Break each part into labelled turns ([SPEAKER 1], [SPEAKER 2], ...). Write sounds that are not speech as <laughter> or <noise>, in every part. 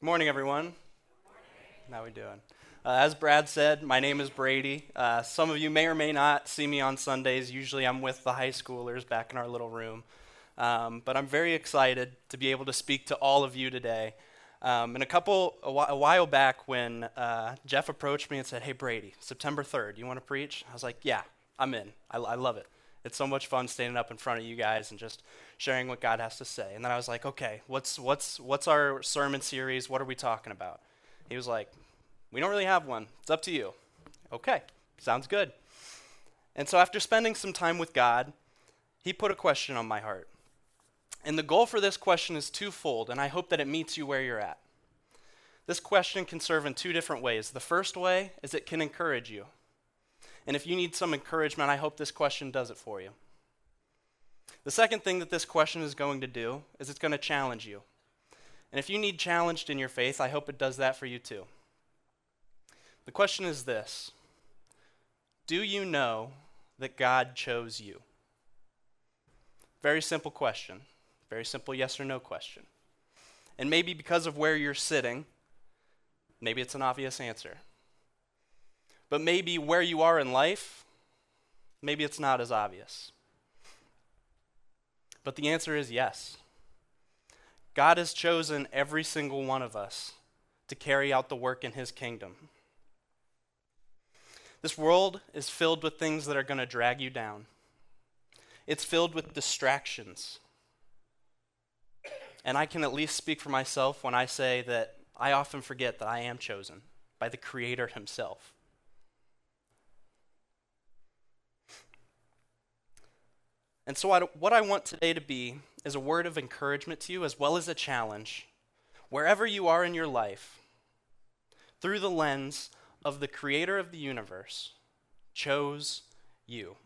[SPEAKER 1] Good morning, everyone. How we doing? Uh, as Brad said, my name is Brady. Uh, some of you may or may not see me on Sundays. Usually, I'm with the high schoolers back in our little room. Um, but I'm very excited to be able to speak to all of you today. Um, and a couple, a, wh- a while back, when uh, Jeff approached me and said, "Hey, Brady, September 3rd, you want to preach?" I was like, "Yeah, I'm in. I, I love it. It's so much fun standing up in front of you guys and just sharing what God has to say." And then I was like, "Okay, what's what's what's our sermon series? What are we talking about?" He was like, "We don't really have one. It's up to you." Okay, sounds good. And so after spending some time with God, he put a question on my heart. And the goal for this question is twofold, and I hope that it meets you where you're at. This question can serve in two different ways. The first way is it can encourage you. And if you need some encouragement, I hope this question does it for you. The second thing that this question is going to do is it's going to challenge you. And if you need challenged in your faith, I hope it does that for you too. The question is this Do you know that God chose you? Very simple question. Very simple yes or no question. And maybe because of where you're sitting, maybe it's an obvious answer. But maybe where you are in life, maybe it's not as obvious. But the answer is yes. God has chosen every single one of us to carry out the work in His kingdom. This world is filled with things that are going to drag you down. It's filled with distractions. And I can at least speak for myself when I say that I often forget that I am chosen by the Creator Himself. And so, I, what I want today to be is a word of encouragement to you as well as a challenge. Wherever you are in your life, through the lens of the Creator of the universe, chose you.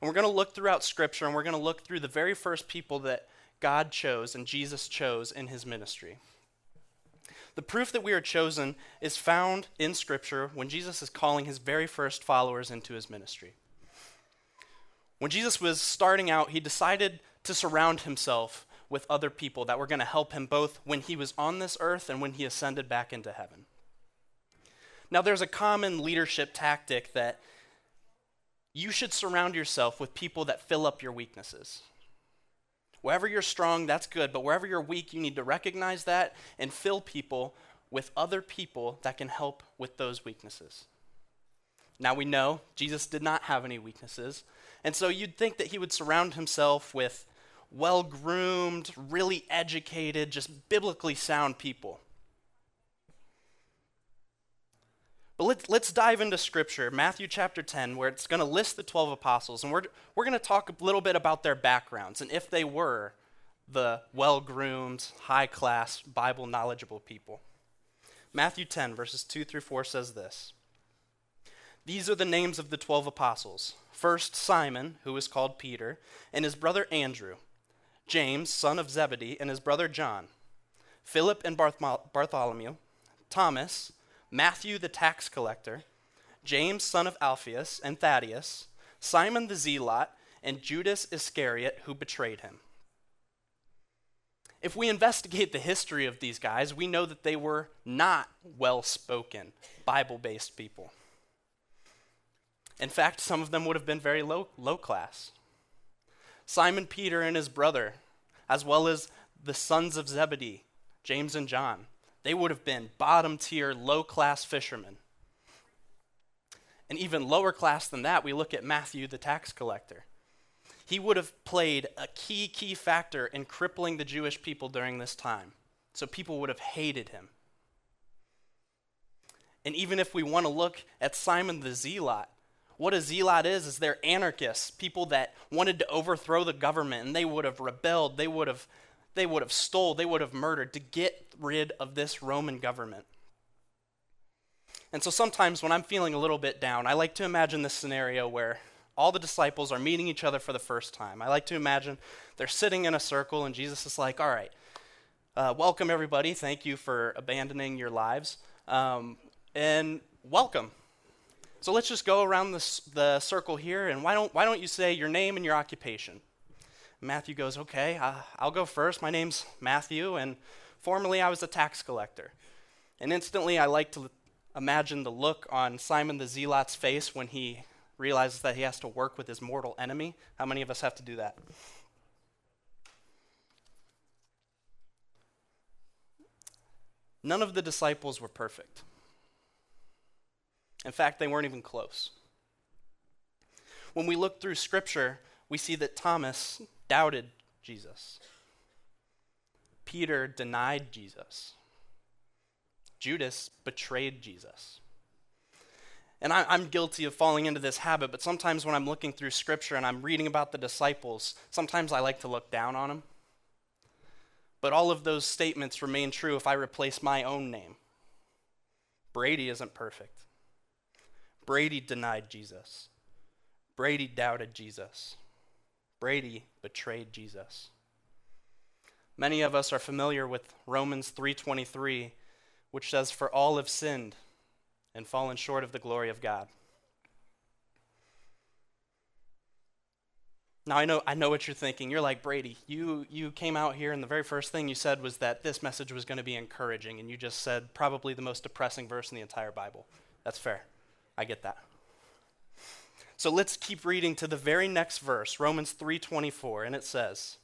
[SPEAKER 1] And we're going to look throughout Scripture and we're going to look through the very first people that God chose and Jesus chose in his ministry. The proof that we are chosen is found in Scripture when Jesus is calling his very first followers into his ministry. When Jesus was starting out, he decided to surround himself with other people that were going to help him both when he was on this earth and when he ascended back into heaven. Now, there's a common leadership tactic that you should surround yourself with people that fill up your weaknesses. Wherever you're strong, that's good, but wherever you're weak, you need to recognize that and fill people with other people that can help with those weaknesses. Now we know Jesus did not have any weaknesses, and so you'd think that he would surround himself with well groomed, really educated, just biblically sound people. But let's, let's dive into Scripture, Matthew chapter 10, where it's going to list the 12 apostles, and we're, we're going to talk a little bit about their backgrounds and if they were the well groomed, high class, Bible knowledgeable people. Matthew 10, verses 2 through 4 says this These are the names of the 12 apostles. First, Simon, who is called Peter, and his brother Andrew, James, son of Zebedee, and his brother John, Philip and Bartholomew, Thomas, Matthew the tax collector, James son of Alphaeus and Thaddeus, Simon the zealot, and Judas Iscariot who betrayed him. If we investigate the history of these guys, we know that they were not well spoken, Bible based people. In fact, some of them would have been very low, low class. Simon Peter and his brother, as well as the sons of Zebedee, James and John, they would have been bottom tier, low class fishermen. And even lower class than that, we look at Matthew, the tax collector. He would have played a key, key factor in crippling the Jewish people during this time. So people would have hated him. And even if we want to look at Simon the Zealot, what a zealot is, is they're anarchists, people that wanted to overthrow the government, and they would have rebelled, they would have they would have stole, they would have murdered to get rid of this Roman government. And so sometimes when I'm feeling a little bit down, I like to imagine this scenario where all the disciples are meeting each other for the first time. I like to imagine they're sitting in a circle and Jesus is like, all right, uh, welcome everybody. Thank you for abandoning your lives. Um, and welcome. So let's just go around the, the circle here, and why don't, why don't you say your name and your occupation? Matthew goes, Okay, uh, I'll go first. My name's Matthew, and Formerly, I was a tax collector. And instantly, I like to imagine the look on Simon the Zealot's face when he realizes that he has to work with his mortal enemy. How many of us have to do that? None of the disciples were perfect. In fact, they weren't even close. When we look through Scripture, we see that Thomas doubted Jesus. Peter denied Jesus. Judas betrayed Jesus. And I, am guilty of falling into this habit, but sometimes when I'm looking through Scripture and I'm reading about the disciples, sometimes I like to look down on them. But all of those statements remain true if I replace my own name. Brady isn't perfect. Brady denied Jesus. Brady doubted Jesus. Brady betrayed Jesus. Many of us are familiar with Romans 3:23, which says for all have sinned and fallen short of the glory of God. Now I know I know what you're thinking. You're like, Brady, you you came out here and the very first thing you said was that this message was going to be encouraging and you just said probably the most depressing verse in the entire Bible. That's fair. I get that. So let's keep reading to the very next verse, Romans 3:24, and it says,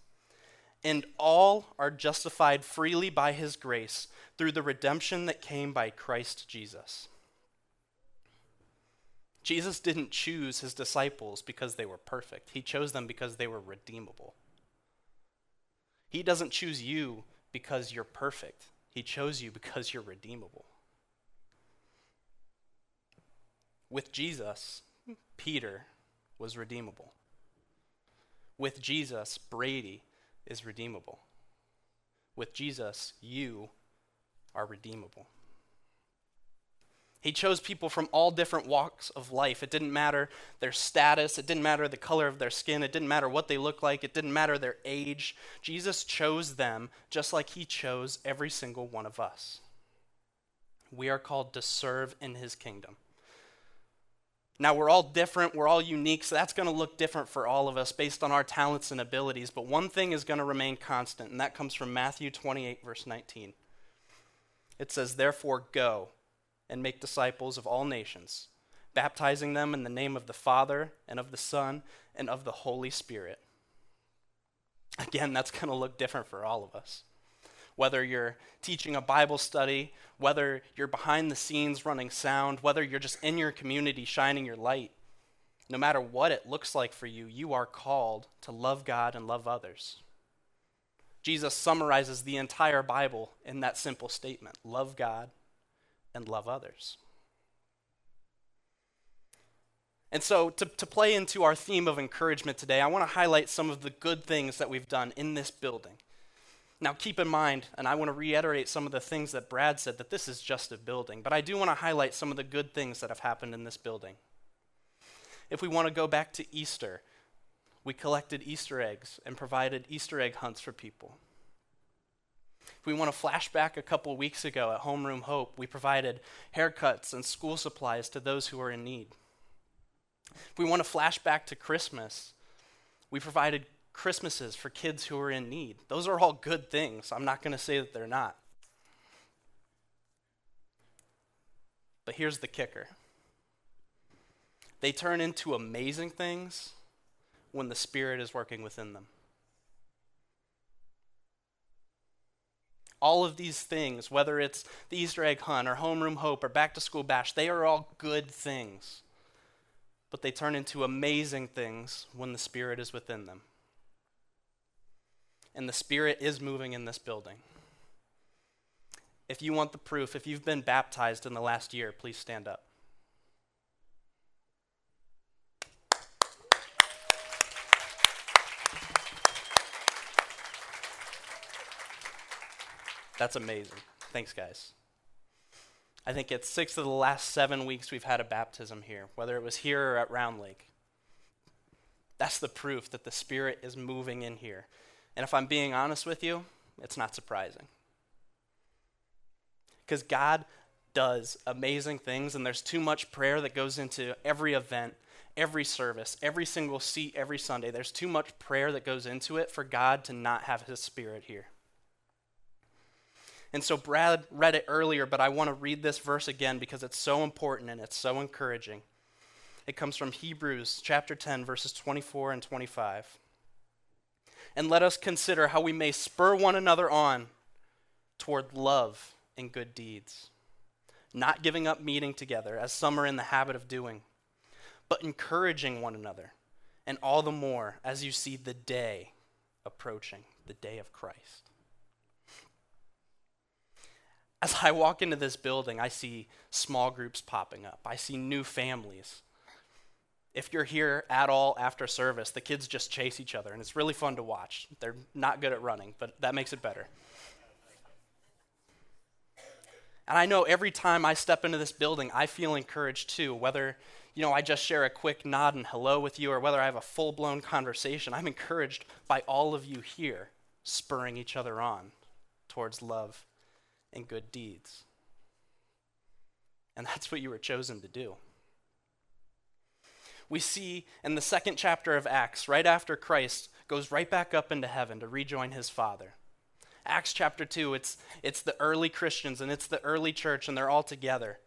[SPEAKER 1] "And all are justified freely by his grace through the redemption that came by Christ Jesus." Jesus didn't choose his disciples because they were perfect, he chose them because they were redeemable. He doesn't choose you because you're perfect, he chose you because you're redeemable. With Jesus, Peter was redeemable. With Jesus, Brady is redeemable. With Jesus, you are redeemable. He chose people from all different walks of life. It didn't matter their status, it didn't matter the color of their skin, it didn't matter what they looked like, it didn't matter their age. Jesus chose them just like he chose every single one of us. We are called to serve in his kingdom. Now, we're all different, we're all unique, so that's going to look different for all of us based on our talents and abilities. But one thing is going to remain constant, and that comes from Matthew 28, verse 19. It says, Therefore, go and make disciples of all nations, baptizing them in the name of the Father and of the Son and of the Holy Spirit. Again, that's going to look different for all of us. Whether you're teaching a Bible study, whether you're behind the scenes running sound, whether you're just in your community shining your light, no matter what it looks like for you, you are called to love God and love others. Jesus summarizes the entire Bible in that simple statement love God and love others. And so, to, to play into our theme of encouragement today, I want to highlight some of the good things that we've done in this building. Now, keep in mind, and I want to reiterate some of the things that Brad said, that this is just a building, but I do want to highlight some of the good things that have happened in this building. If we want to go back to Easter, we collected Easter eggs and provided Easter egg hunts for people. If we want to flash back a couple weeks ago at Homeroom Hope, we provided haircuts and school supplies to those who are in need. If we want to flash back to Christmas, we provided Christmases for kids who are in need. Those are all good things. I'm not going to say that they're not. But here's the kicker they turn into amazing things when the Spirit is working within them. all of these things, whether it's the Easter egg hunt or homeroom hope or back to school bash, they are all good things. But they turn into amazing things when the Spirit is within them. And the Spirit is moving in this building. If you want the proof, if you've been baptized in the last year, please stand up. That's amazing. Thanks, guys. I think it's six of the last seven weeks we've had a baptism here, whether it was here or at Round Lake. That's the proof that the Spirit is moving in here. And if I'm being honest with you, it's not surprising. Because God does amazing things, and there's too much prayer that goes into every event, every service, every single seat, every Sunday. There's too much prayer that goes into it for God to not have His Spirit here. And so Brad read it earlier, but I want to read this verse again because it's so important and it's so encouraging. It comes from Hebrews chapter 10, verses 24 and 25. And let us consider how we may spur one another on toward love and good deeds, not giving up meeting together, as some are in the habit of doing, but encouraging one another, and all the more as you see the day approaching, the day of Christ. As I walk into this building, I see small groups popping up. I see new families. If you're here at all after service, the kids just chase each other, and it's really fun to watch. They're not good at running, but that makes it better. And I know every time I step into this building, I feel encouraged too, whether you know I just share a quick nod and hello with you or whether I have a full-blown conversation. I'm encouraged by all of you here spurring each other on towards love and good deeds. And <laughs> that's what you were chosen to do. We see in the second chapter of Acts, right after Christ goes right back up into heaven to rejoin his Father. Acts chapter 2, it's, it's the early Christians and it's the early church, and they're all together.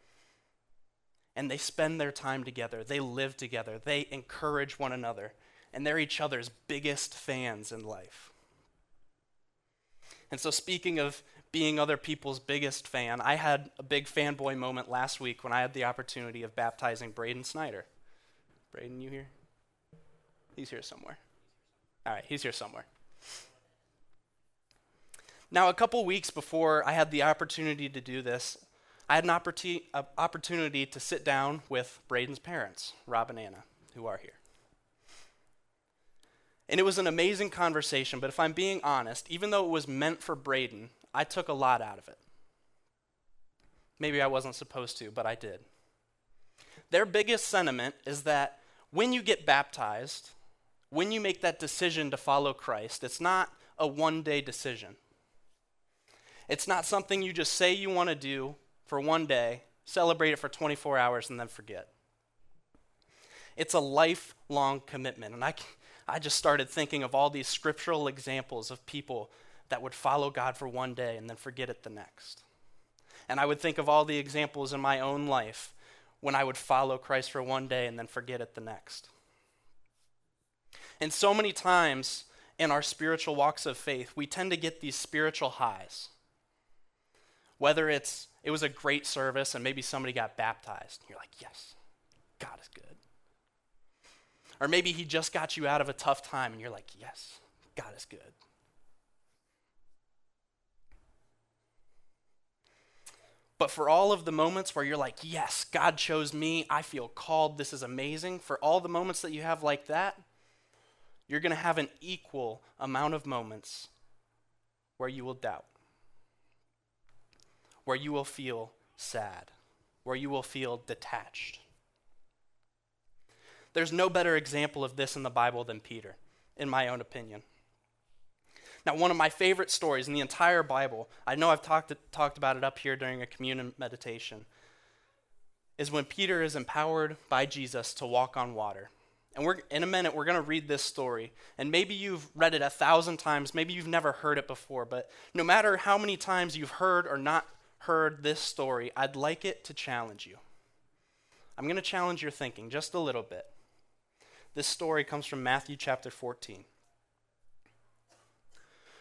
[SPEAKER 1] And they spend their time together. They live together. They encourage one another. And they're each other's biggest fans in life. And so, speaking of being other people's biggest fan, I had a big fanboy moment last week when I had the opportunity of baptizing Braden Snyder. Braden, you here? He's here somewhere. All right, he's here somewhere. Now, a couple weeks before I had the opportunity to do this, I had an opportunity, uh, opportunity to sit down with Braden's parents, Rob and Anna, who are here. And it was an amazing conversation, but if I'm being honest, even though it was meant for Braden, I took a lot out of it. Maybe I wasn't supposed to, but I did. Their biggest sentiment is that when you get baptized, when you make that decision to follow Christ, it's not a one day decision. It's not something you just say you want to do for one day, celebrate it for 24 hours, and then forget. It's a lifelong commitment. And I, I just started thinking of all these scriptural examples of people that would follow God for one day and then forget it the next. And I would think of all the examples in my own life when I would follow Christ for one day and then forget it the next. And so many times in our spiritual walks of faith, we tend to get these spiritual highs. Whether it's it was a great service and maybe somebody got baptized. You're like, yes, God is good. Or maybe he just got you out of a tough time and you're like, yes, God is good. But for all of the moments where you're like, yes, God chose me, I feel called, this is amazing, for all the moments that you have like that, you're going to have an equal amount of moments where you will doubt where you will feel sad, where you will feel detached. There's no better example of this in the Bible than Peter, in my own opinion. Now, one of my favorite stories in the entire Bible, I know I've talked, talked about it up here during a communion meditation, is when Peter is empowered by Jesus to walk on water. And we're, in a minute, we're going to read this story. And maybe you've read it a thousand times, maybe you've never heard it before, but no matter how many times you've heard or not heard this story, I'd like it to challenge you. I'm going to challenge your thinking just a little bit. This story comes from Matthew chapter 14.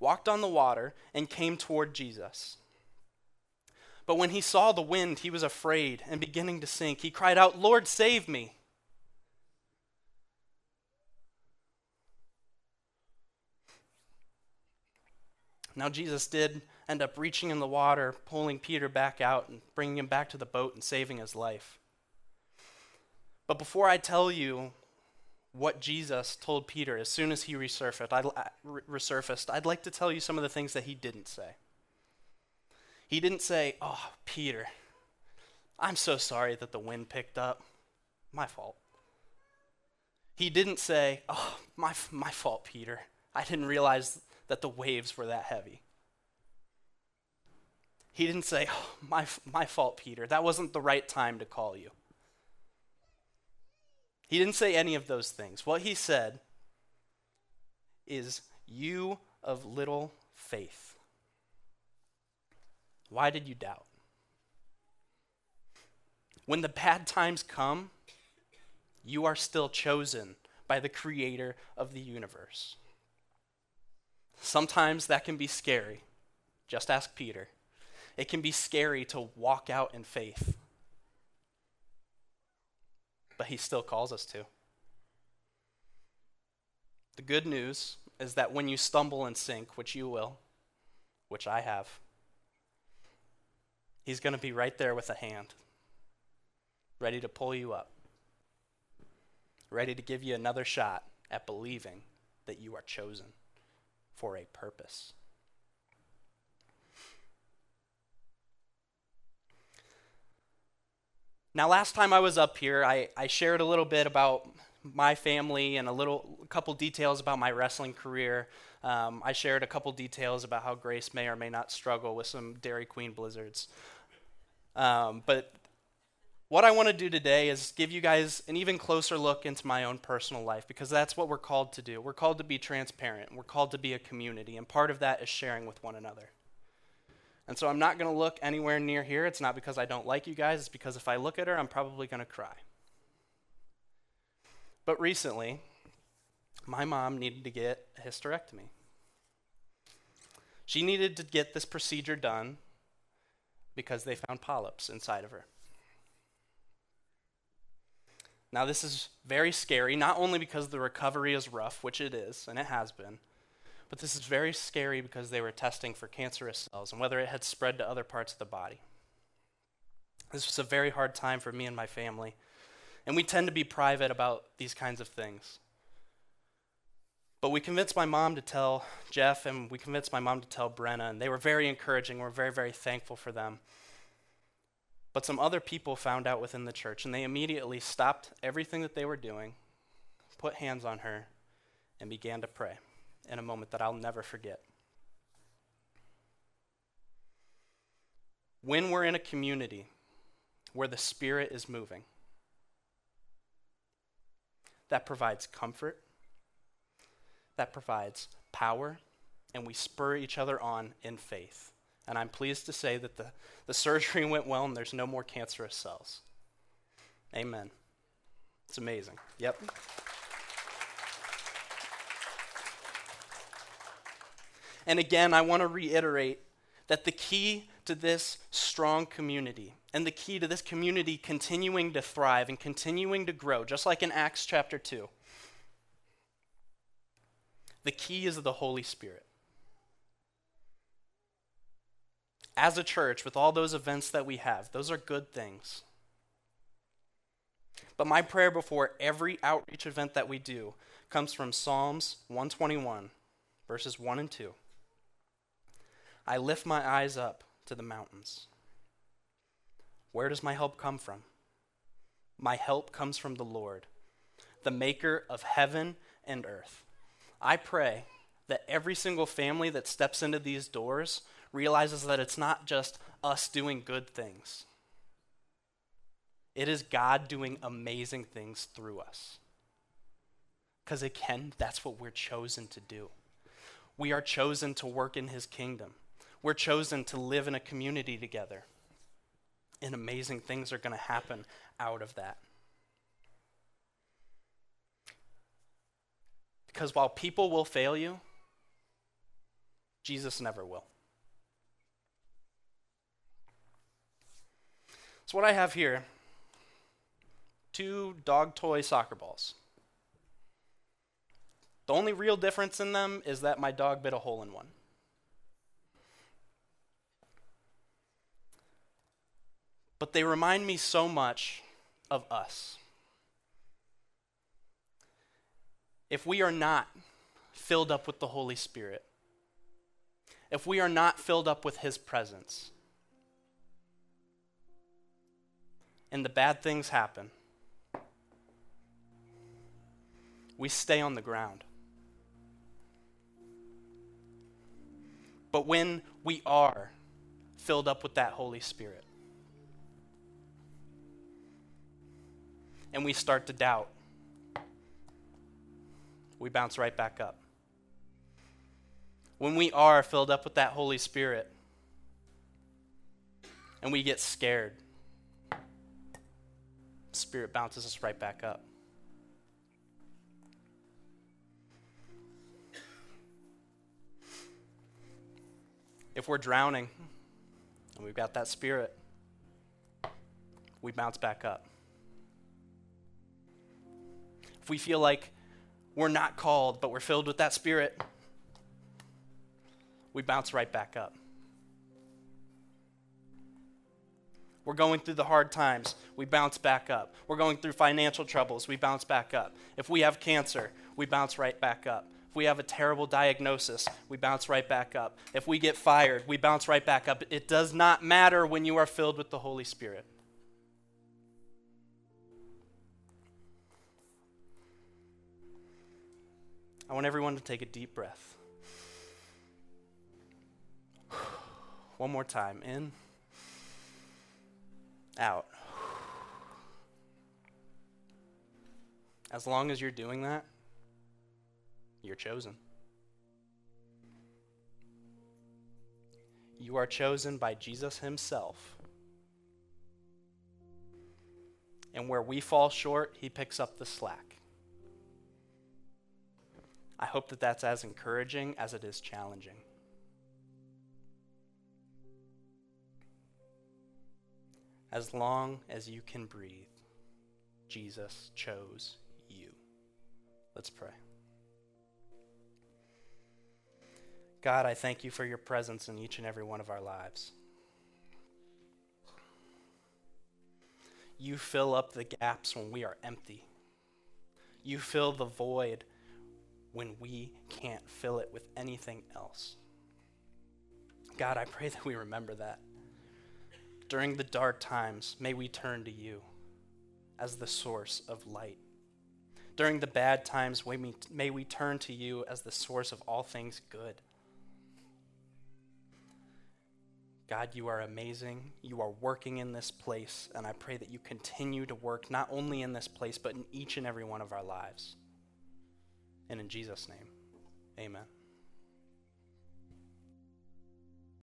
[SPEAKER 1] walked on the water, and came toward Jesus. But when he saw the wind, he was afraid and beginning to sink. He cried out, Lord, save me. Now, Jesus did end up reaching in the water, pulling Peter back out, and bringing him back to the boat and saving his life. But before I tell you what Jesus told Peter as soon as he resurfaced I'd, resurfaced, I'd like to tell you some of the things that he didn't say. He didn't say, Oh, Peter, I'm so sorry that the wind picked up. My fault. He didn't say, Oh, my, my fault, Peter. I didn't realize that the waves were that heavy. He didn't say, oh, my, my fault, Peter. That wasn't the right time to call you. He didn't say any of those things. What he said is, You of little faith. Why did you doubt? When the bad times come, you are still chosen by the creator of the universe. Sometimes that can be scary. Just ask Peter. It can be scary to walk out in faith. But he still calls us to. The good news is that when you stumble and sink, which you will, which I have, he's going to be right there with a hand, ready to pull you up, ready to give you another shot at believing that you are chosen for a purpose. Now, last time I was up here, I, I shared a little bit about my family and a little a couple details about my wrestling career. Um, I shared a couple details about how Grace may or may not struggle with some Dairy Queen blizzards. Um, but what I want to do today is give you guys an even closer look into my own personal life because that's what we're called to do. We're called to be transparent. We're called to be a community, and part of that is sharing with one another. And so I'm not going to look anywhere near here. It's not because I don't like you guys, it's because if I look at her, I'm probably going to cry. But recently, my mom needed to get a hysterectomy. She needed to get this procedure done because they found polyps inside of her. Now, this is very scary, not only because the recovery is rough, which it is, and it has been, but this is very scary because they were testing for cancerous cells and whether it had spread to other parts of the body. This was a very hard time for me and my family. And we tend to be private about these kinds of things. But we convinced my mom to tell Jeff, and we convinced my mom to tell Brenna, and they were very encouraging. We're very, very thankful for them. But some other people found out within the church, and they immediately stopped everything that they were doing, put hands on her, and began to pray in a moment that I'll never forget. When we're in a community where the Spirit is moving, that provides comfort, that provides power, and we spur each other on in faith. And I'm pleased to say that the, the surgery <laughs> went well and there's no more cancerous cells. Amen. It's amazing. Yep. And again, I want to reiterate that the key to this strong community and the key to this community continuing to thrive and continuing to grow, just like in Acts chapter 2, the key is the Holy Spirit. As a church, with all those events that we have, those are good things. But my prayer before every outreach event that we do comes from Psalms 121, verses 1 and 2. I lift my eyes up to the mountains. Where does my help come from? My help comes from the Lord, the maker of heaven and earth. I pray that every single family that steps into these doors realizes that it's not just us doing good things, it is God doing amazing things through us. Because again, that's what we're chosen to do. We are chosen to work in His kingdom. We're chosen to live in a community together. And amazing things are going to happen out of that. Because while people will fail you, Jesus never will. So, what I have here two dog toy soccer balls. The only real difference in them is that my dog bit a hole in one. But they remind me so much of us. If we are not filled up with the Holy Spirit, if we are not filled up with His presence, and the bad things happen, we stay on the ground. But when we are filled up with that Holy Spirit, and we start to doubt, we bounce right back up. When we are filled up with that Holy Spirit, and we get scared, Spirit bounces us right back up. If we're drowning and we've got that spirit, we bounce back up. If we feel like we're not called, but we're filled with that spirit, we bounce right back up. We're going through the hard times, we bounce back up. We're going through financial troubles, we bounce back up. If we have cancer, we bounce right back up. If we have a terrible diagnosis, we bounce right back up. If we get fired, we bounce right back up. It does not matter when you are filled with the Holy Spirit. I want everyone to take a deep breath. <sighs> One more time. In, out. As long as you're doing that, you're chosen. You are chosen by Jesus Himself. And where we fall short, He picks up the slack. I hope that that's as encouraging as it is challenging. As long as you can breathe, Jesus chose you. Let's pray. God, I thank you for your presence in each and every one of our lives. You fill up the gaps when we are empty. You fill the void when we can't fill it with anything else. God, I pray <laughs> that we remember that. During the dark times, may we turn to you as the source of light. During the bad times, may we, may we turn to you as the source of all things good. God, you are amazing. You are working in this place, and I pray that you continue to work not only in this place, but in each and every one of our lives. And in Jesus' name, amen.